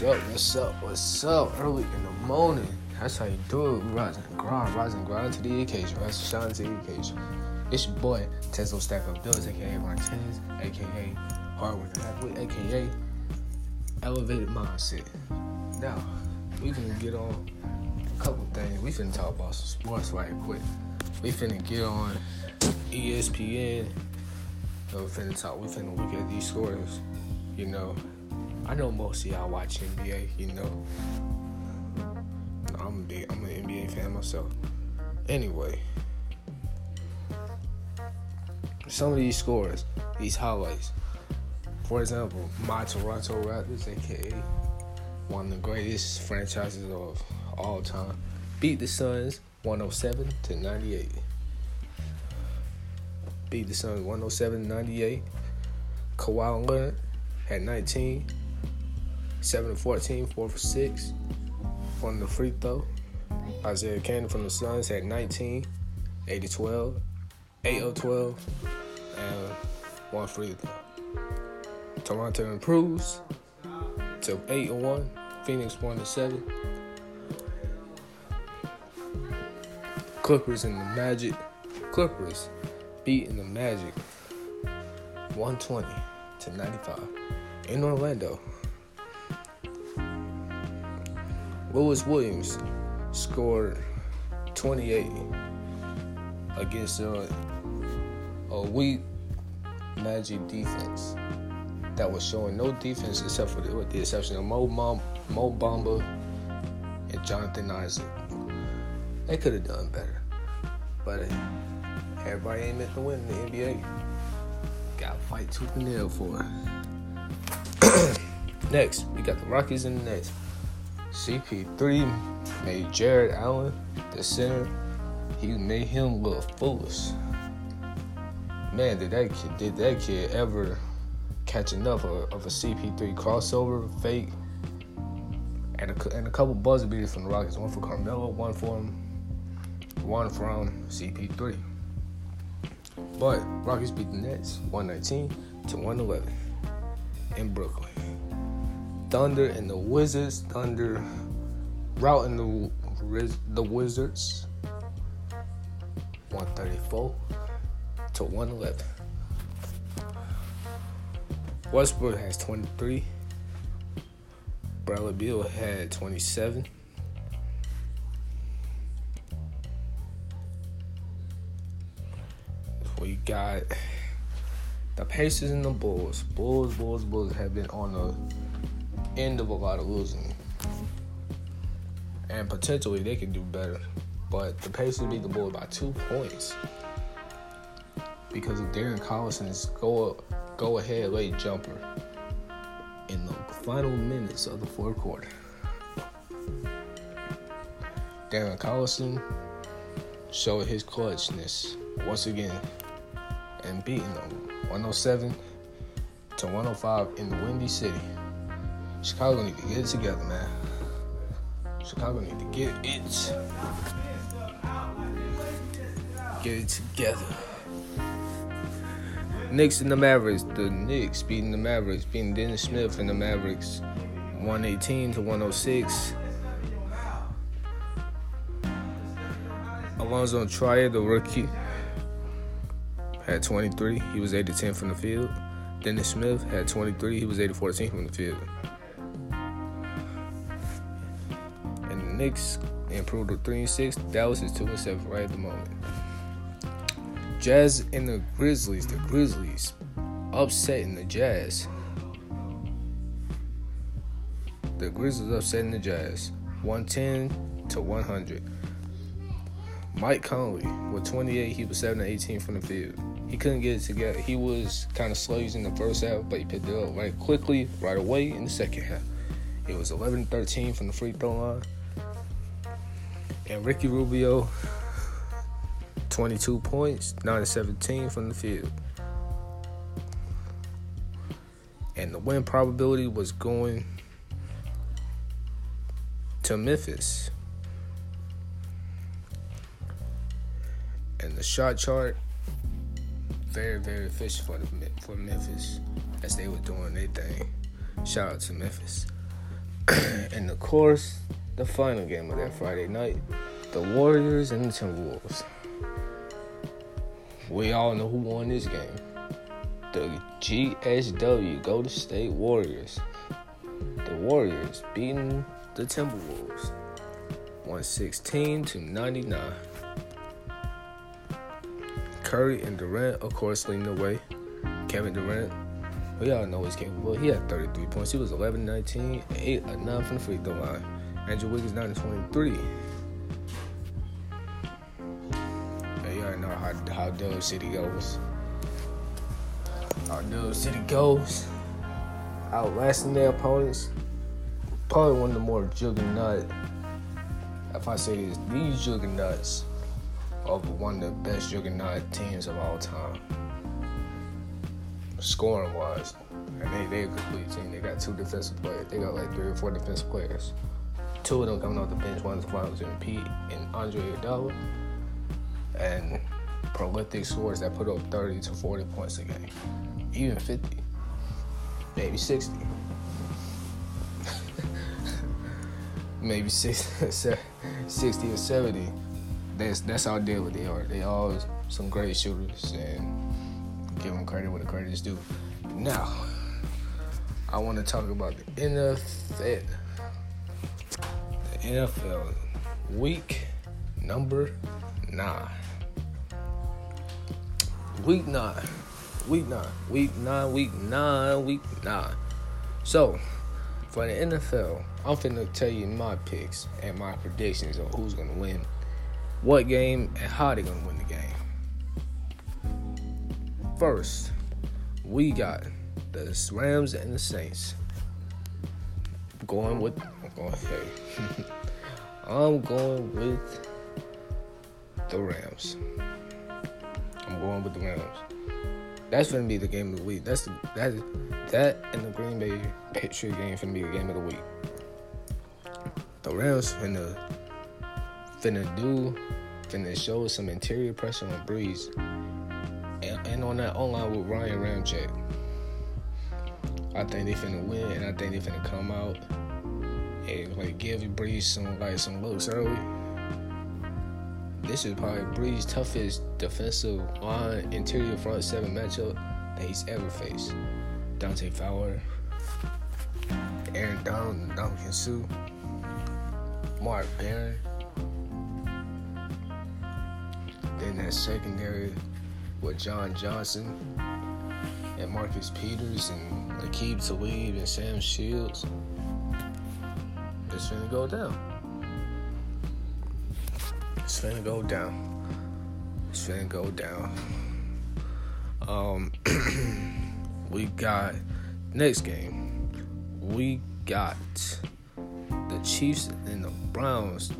What's up? What's up? What's up? Early in the morning. That's how you do it. Rise and grind, rise and grind to the occasion. Rise and shine to the occasion. It's your boy, Tesla Stack Up Bills, aka Martinez, aka Hardworking Athlete, aka Elevated Mindset. Now, we finna get on a couple things. We finna talk about some sports right quick. We finna get on ESPN. We finna talk. We finna look at these scores. You know, I know most of y'all watch NBA. You know, I'm a big, I'm an NBA fan myself. Anyway, some of these scores, these highlights. For example, my Toronto Raptors, aka one of the greatest franchises of all time, beat the Suns 107 to 98. Beat the Suns 107 to 98. Kawhi Leonard had 19, 7 to 14, 4 for 6 from the free throw. Isaiah Canaan from the Suns had 19, 8 to 12, 8 of 12, and 1 free throw. Toronto improves to 8 and 1, Phoenix 1 to 7. Clippers and the Magic. Clippers beating the Magic 120 to 95 in Orlando. Lewis Williams scored 28 against a, a weak Magic defense that was showing no defense except for the, with the exception of Mo, Mo, Mo Bamba and Jonathan Isaac. They could have done better, but everybody ain't meant to win in the NBA. Got to fight tooth and nail for it. Next, we got the Rockies in the Nets. CP3 made Jarrett Allen the center. He made him look foolish. Man, did that kid did that kid ever catch enough of, of a CP3 crossover fake? And a, and a couple buzzer beaters from the Rockets. One for Carmelo, one for him, one from CP3. But Rockets beat the Nets 119 to 111 in Brooklyn. Thunder and the Wizards. Thunder routing the the Wizards 134 to 111. Westbrook has 23. Bradley Beal had 27. We got the Pacers and the Bulls. Bulls, Bulls, Bulls have been on the end of a lot of losing. And potentially they can do better. But the Pacers beat the Bulls by two points because of Darren Collison's go go ahead late jumper in the final minutes of the fourth quarter. Darren Collison showed his clutchness once again and beating them 107 to 105 in the Windy City. Chicago need to get it together, man. Chicago need to get it. Get it together. Knicks and the Mavericks. The Knicks beating the Mavericks, beating Dennis Smith and the Mavericks 118 to 106. Alonzo Trier, the rookie, had 23. He was 8 to 10 from the field. Dennis Smith had 23. He was 8 to 14 from the field. Knicks improved to 3 and 6. Dallas is 2 and 7 right at the moment. Jazz and the Grizzlies. The Grizzlies upsetting the Jazz. The Grizzlies upsetting the Jazz. 110 to 100. Mike Conley with 28, he was 7 to 18 from the field. He couldn't get it together. He was kind of slow using the first half, but he picked it up right quickly, right away in the second half. It was 11 13 from the free throw line. And Ricky Rubio, 22 points, 9 17 from the field. And the win probability was going to Memphis. And the shot chart, very, very efficient for, the, for Memphis as they were doing their thing. Shout out to Memphis. and of course, the final game of that Friday night, the Warriors and the Timberwolves. We all know who won this game. The GSW Golden State Warriors. The Warriors beating the Timberwolves 116 to 99. Curry and Durant, of course, leading the way. Kevin Durant, we all know he's capable. He had 33 points. He was 11 19, 8 9 from the free throw line. Andrew Wiggins 9 23. Yeah, you already know how, how Dub City goes. How Dub City goes. Outlasting their opponents. Probably one of the more juggernaut, if I say this, these juggernauts of one of the best juggernaut teams of all time. Scoring wise. And they they a complete team. They got two defensive players. They got like three or four defensive players. Two of them coming off the bench. One One's finals MVP and Andre Iguodala. And prolific scorers that put up 30 to 40 points a game. Even 50. Maybe 60. Maybe 60, 60 or 70 that's that's how deadly they are. They all some great shooters, and give them credit where the credit is due. Now, I want to talk about the NFL. NFL week number nine. Week nine. Week nine. Week nine. Week nine. Week nine. So, for the NFL, I'm finna tell you my picks and my predictions on who's gonna win what game and how they're gonna win the game. First, we got the Rams and the Saints. Going with going hey. I'm going with the Rams. I'm going with the Rams. That's gonna be the game of the week. That's that that and the Green Bay Patriot game finna be the game of the week. The Rams finna finna do, finna show some interior pressure on Brees, and, and on that online with Ryan Ramczyk. I think they finna win, and I think they finna come out and like give Brees some like some looks early. This is probably Brees' toughest defensive line interior front seven matchup that he's ever faced. Dante Fowler, Aaron Donald, Ndamukong Suh, Mark Barron, Then that secondary with John Johnson and Marcus Peters and Aqib Talib and Sam Shields. It's gonna go down. It's gonna go down. It's finna go down. Um, we got next game. We got the Chiefs and the Browns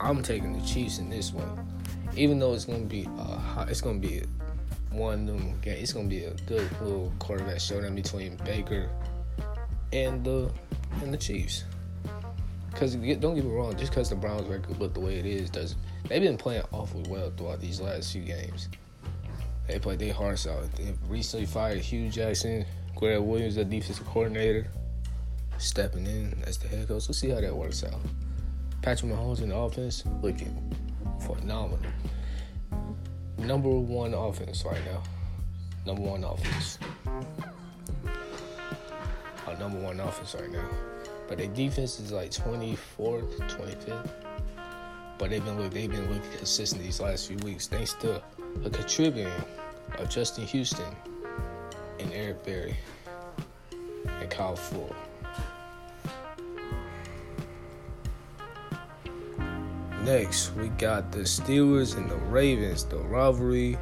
I'm taking the Chiefs in this one, even though it's gonna be uh, it's gonna be one of them game. It's gonna be a good little quarterback showdown between Baker and the and the Chiefs. Because don't get me wrong, just because the Browns record look the way it is, does they've been playing awfully well throughout these last few games. They played their hearts out. They recently fired Hue Jackson, Gregg Williams, the defensive coordinator, stepping in as the head coach. We'll see how that works out. Patrick Mahomes in the offense looking phenomenal. Number one offense right now. Number one offense. Our number one offense right now. But their defense is like 24th, 25th. But they've been they've been looking consistent these last few weeks thanks to a contributing of Justin Houston and Eric Berry and Kyle Fuller. Next, we got the Steelers and the Ravens, the rivalry,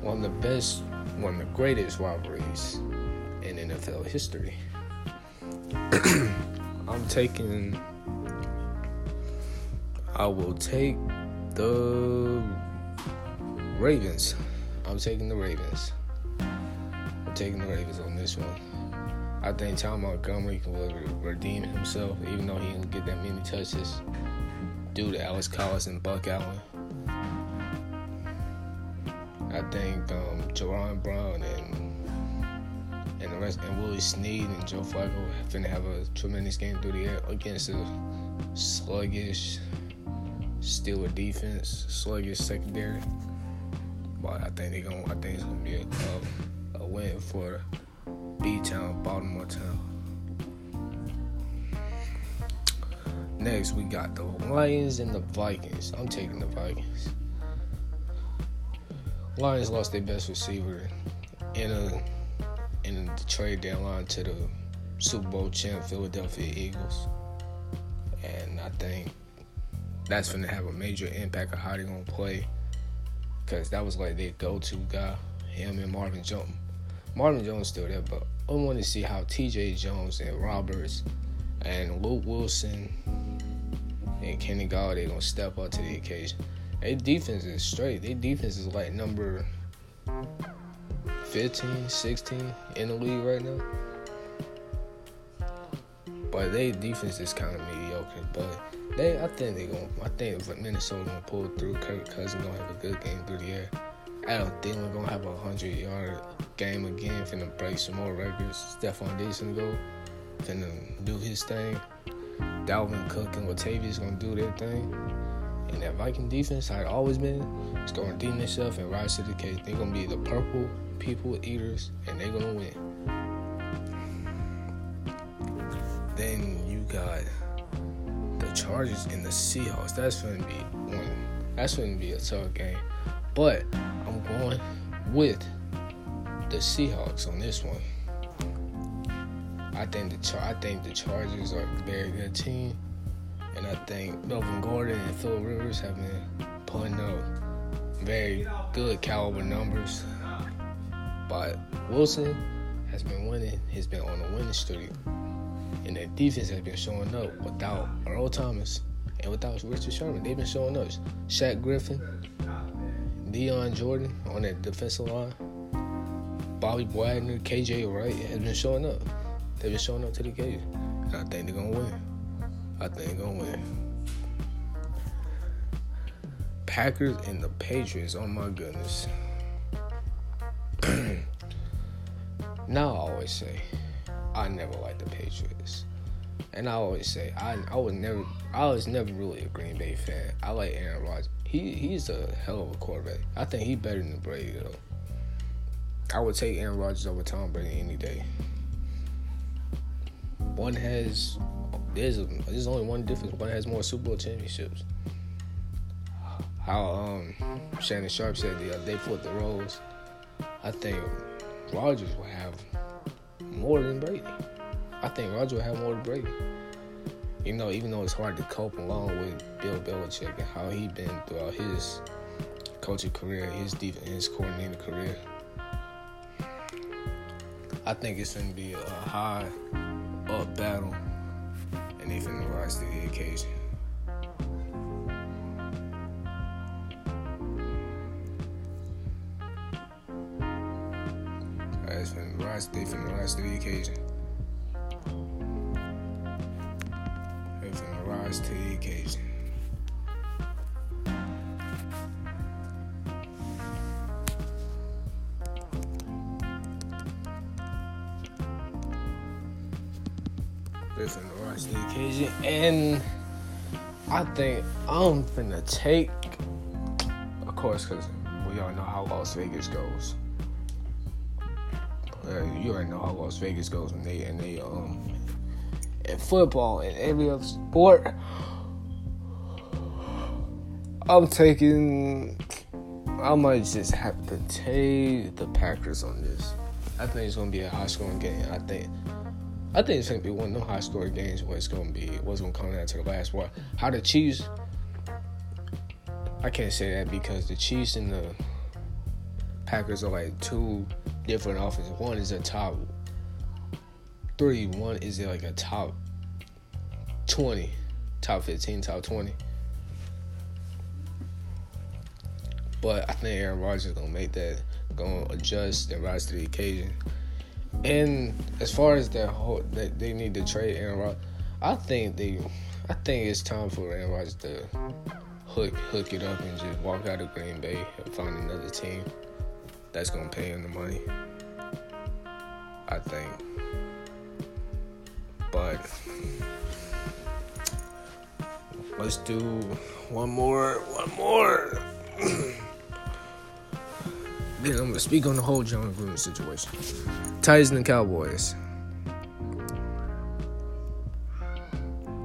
one of the best, one of the greatest rivalries in NFL history. I'm taking, I will take the Ravens. I'm taking the Ravens. I'm taking the Ravens on this one. I think Tom Montgomery will redeem himself, even though he didn't get that many touches due to Alex Collins and Buck Allen. I think um, Jaron Brown and and the rest and Willie Snead and Joe Flacco finna have a tremendous game through the air against a sluggish a defense, sluggish secondary. But I think they gonna I think it's gonna be a, a, a win for B Town, Baltimore Town. Next, we got the Lions and the Vikings. I'm taking the Vikings. Lions lost their best receiver in a the trade deadline to the Super Bowl champ Philadelphia Eagles, and I think that's going to have a major impact on how they're going to play. Because that was like their go-to guy, him and Marvin Jones. Marvin Jones still there, but I want to see how T.J. Jones and Roberts and Luke Willson and Kenny Golladay are gonna step up to the occasion. Their defense is straight. Their defense is like number 15, 16 in the league right now. But their defense is kind of mediocre. But they, I think they gonna, I think Minnesota gonna pull through. Kirk Cousins gonna have a good game through the air. Adam Thielen gonna have a hundred yard game again. Finna break some more records. Stefon Diggs gonna go. Finna do his thing. Dalvin Cook and Latavius gonna do their thing. And that Viking defense, it always been, it's gonna redeem itself and rise to the case. They're gonna be the purple people eaters, and they're gonna win. Then you got the Chargers and the Seahawks. That's gonna be one. That's gonna be a tough game. But I'm going with the Seahawks on this one. I think the Char- I think the Chargers are a very good team, and I think Melvin Gordon and Phil Rivers have been putting up very good caliber numbers. But Wilson has been winning. He's been on a winning streak, and their defense has been showing up without Earl Thomas and without Richard Sherman. They've been showing up. Shaq Griffin, Dion Jordan on that defensive line. Bobby Wagner, KJ Wright has been showing up. They've been showing up to the game. And I think they're gonna win. I think gonna win. Packers and the Patriots, oh my goodness. now I always say, I never liked the Patriots. And I always say, I I was never I was never really a Green Bay fan. I like Aaron Rodgers. He he's a hell of a quarterback. I think he's better than Brady though. I would take Aaron Rodgers over Tom Brady any day. One has there's a, there's only one difference. One has more Super Bowl championships. How um Shannon Sharpe said the other day flipped the roles. I think Rodgers will have more than Brady. I think Rodgers will have more than Brady. You know, even though it's hard to cope along with Bill Belichick and how he's been throughout his coaching career, his defense, his coordinating career. I think it's gonna be a high up battle, and they finna rise to the occasion. Alright, finna rise, they finna rise to the occasion. They finna rise to the occasion. And I think I'm finna take, of course, because we all know how Las Vegas goes. You already know how Las Vegas goes when they and they um in football and every other sport. I'm taking. I might just have to take the Packers on this. I think it's gonna be a high scoring game. I think. I think it's gonna be one of the high score games where it's gonna be what's gonna come down to the last one. How the Chiefs. I can't say that because the Chiefs and the Packers are like two different offenses. One is a top three. One is like a top twenty, top fifteen, top twenty. But I think Aaron Rodgers is gonna make that, gonna adjust and rise to the occasion. And as far as that whole, that they need to trade Aaron Rodgers, I think they, I think it's time for Aaron Rodgers to hook hook it up and just walk out of Green Bay and find another team that's gonna pay him the money. I think. But let's do one more, one more. I'm gonna speak on the whole Jon Gruden situation. Titans and Cowboys.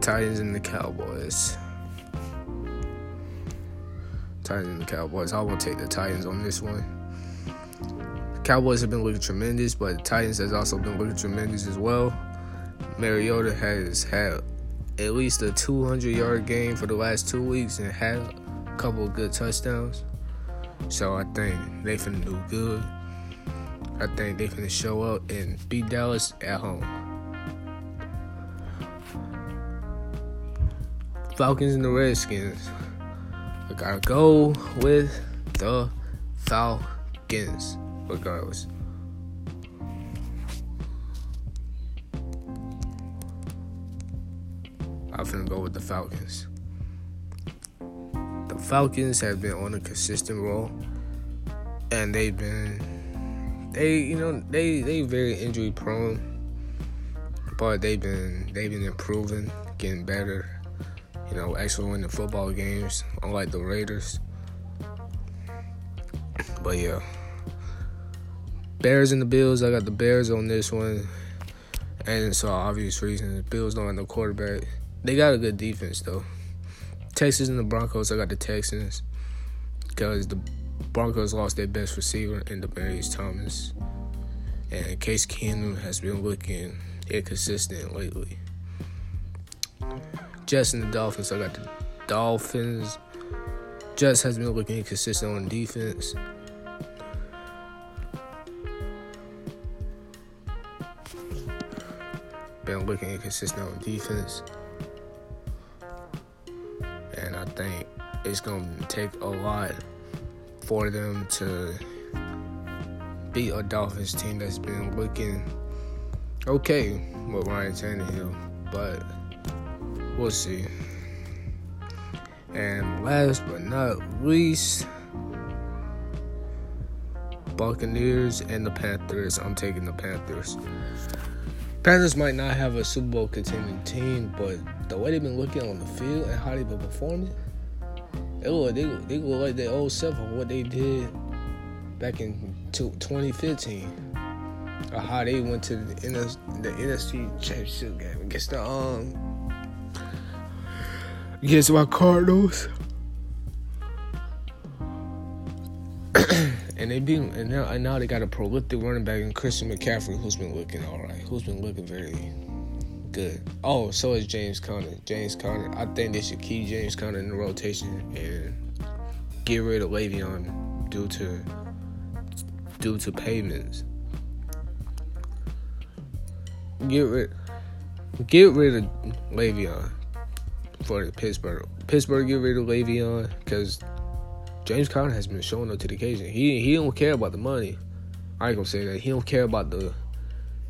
Titans and the Cowboys. Titans and the Cowboys. I will take the Titans on this one. Cowboys have been looking tremendous, but the Titans has also been looking tremendous as well. Mariota has had at least a 200 yard game for the last two weeks and had a couple of good touchdowns. So I think they finna do good. I think they finna show up and beat Dallas at home. Falcons and the Redskins. I gotta go with the Falcons, regardless. I'm finna go with the Falcons. Falcons have been on a consistent roll, and they've been they you know they they very injury prone, but they've been they've been improving, getting better. You know, actually winning football games, unlike the Raiders. But yeah, Bears and the Bills. I got the Bears on this one, and so obvious reasons. The Bills don't have no quarterback. They got a good defense though. Texas and the Broncos, I got the Texans because the Broncos lost their best receiver in Demaryius Thomas, and Case Keenum has been looking inconsistent lately. Jets and the Dolphins, I got the Dolphins. Jets has been looking inconsistent on defense. Been looking inconsistent on defense. Think it's going to take a lot for them to beat a Dolphins team that's been looking okay with Ryan Tannehill, but we'll see. And last but not least, Buccaneers and the Panthers. I'm taking the Panthers. Panthers might not have a Super Bowl contending team, but the way they've been looking on the field and how they've been performing, they look, they, they look like their old self of what they did back in 2015. Or how they went to the, the NFC championship game against the um against my Cardinals. and they beat and now, and now they got a prolific running back in Christian McCaffrey who's been looking all right, who's been looking very good. Oh, so is James Conner. James Conner. I think they should keep James Conner in the rotation and get rid of Le'Veon due to due to payments. Get rid get rid of Le'Veon for the Pittsburgh. Pittsburgh get rid of Le'Veon because James Conner has been showing up to the occasion. He he don't care about the money. I ain't gonna say that. He don't care about the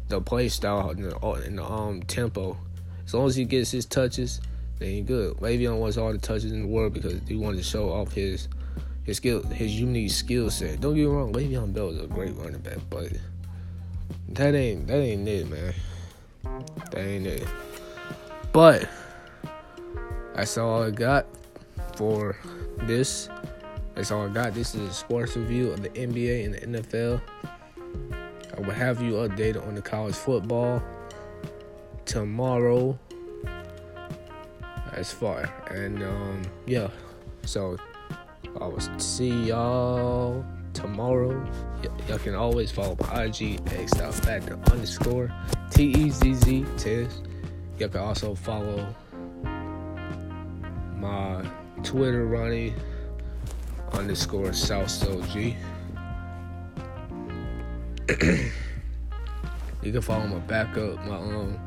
the play style and the, and the um tempo. As long as he gets his touches, then he good. Le'Veon wants all the touches in the world because he wanted to show off his his skill, his unique skill set. Don't get me wrong, Le'Veon Bell is a great running back, but that ain't that ain't it, man. That ain't it. But that's all I got for this. That's all I got. This is a sports review of the NBA and the NFL. I will have you updated on the college football tomorrow. As far and um, yeah, so I will see y'all tomorrow. Y- y'all can always follow my IG factor underscore T E Z Z test. Y'all can also follow my Twitter Ronnie underscore South G. you can follow my backup, my um,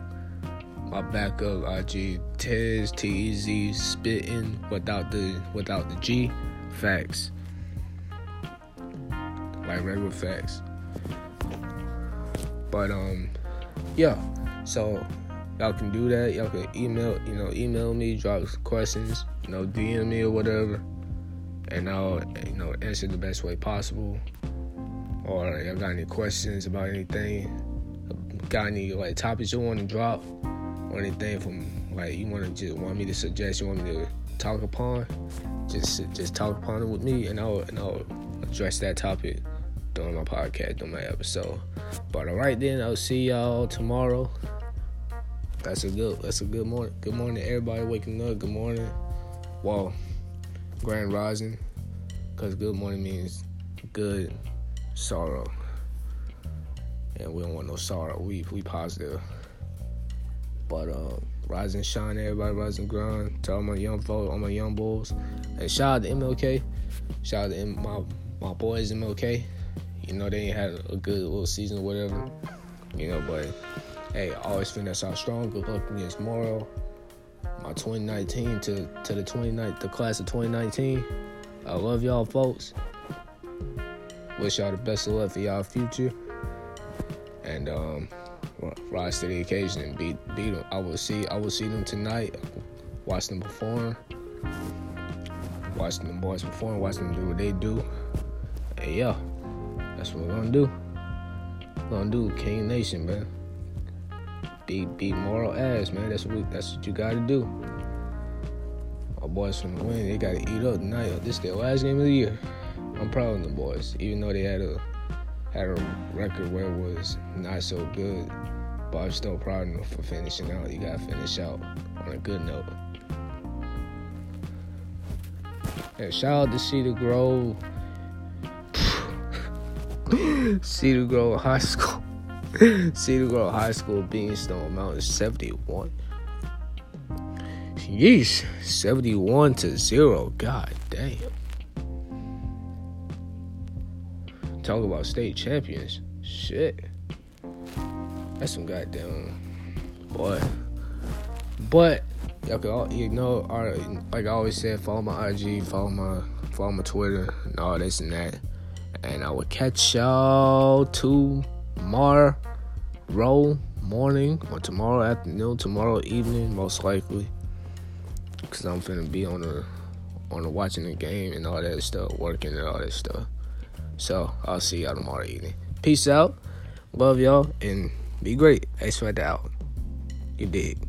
my backup IG Tez T E Z spitting without the without the G facts, like regular facts. But um, yeah. So y'all can do that. Y'all can email, you know, email me, drop questions, you know, DM me or whatever, and I'll you know answer the best way possible or y'all got any questions about anything got any like topics you want to drop or anything from like you want to just want me to suggest, you want me to talk upon, just just talk upon it with me, and I'll and I'll address that topic during my podcast, during my episode. But all right then, I'll see y'all tomorrow. That's a good. That's a good morning. Good morning, everybody waking up. Good morning. Well, grand rising, cause good morning means good sorrow, and we don't want no sorrow. We we positive. But uh, rise and shine, everybody, rise and grind. To all my young folks, all my young bulls, and shout out to MLK. Shout out to M- my my boys MLK. You know they ain't had a good little season or whatever. You know, but hey, always finish out strong. Good luck against Morrow. My 2019 to to the 29th, the class of 2019. I love y'all, folks. Wish y'all the best of luck for y'all future. And um, rise to the occasion and beat beat them. I will see I will see them tonight. Watch them perform. Watch them boys perform. Watch them do what they do. And yeah, that's what we're gonna do. We're gonna do King Nation, man. Beat beat moral ass, man. That's what we, that's what you gotta do. Our boys from the win, they gotta eat up tonight. This is their last game of the year. I'm proud of the boys, even though they had a had a record where it was not so good. But I'm still proud of them for finishing out. You gotta finish out on a good note. And shout out to Cedar Grove. Cedar Grove High School. Cedar Grove High School being Stone Mountain 71. Yeesh, 71 to 0. God damn. Talk about state champions. Shit. That's some goddamn boy. But y'all can all you know, our, like I always said, follow my IG, follow my follow my Twitter, and all this and that. And I will catch y'all tomorrow morning or tomorrow afternoon, tomorrow evening, most likely. Cause I'm finna be on the on the watching the game and all that stuff, working and all that stuff. So I'll see y'all tomorrow evening. Peace out. Love y'all and be great. X Factor out. You dig.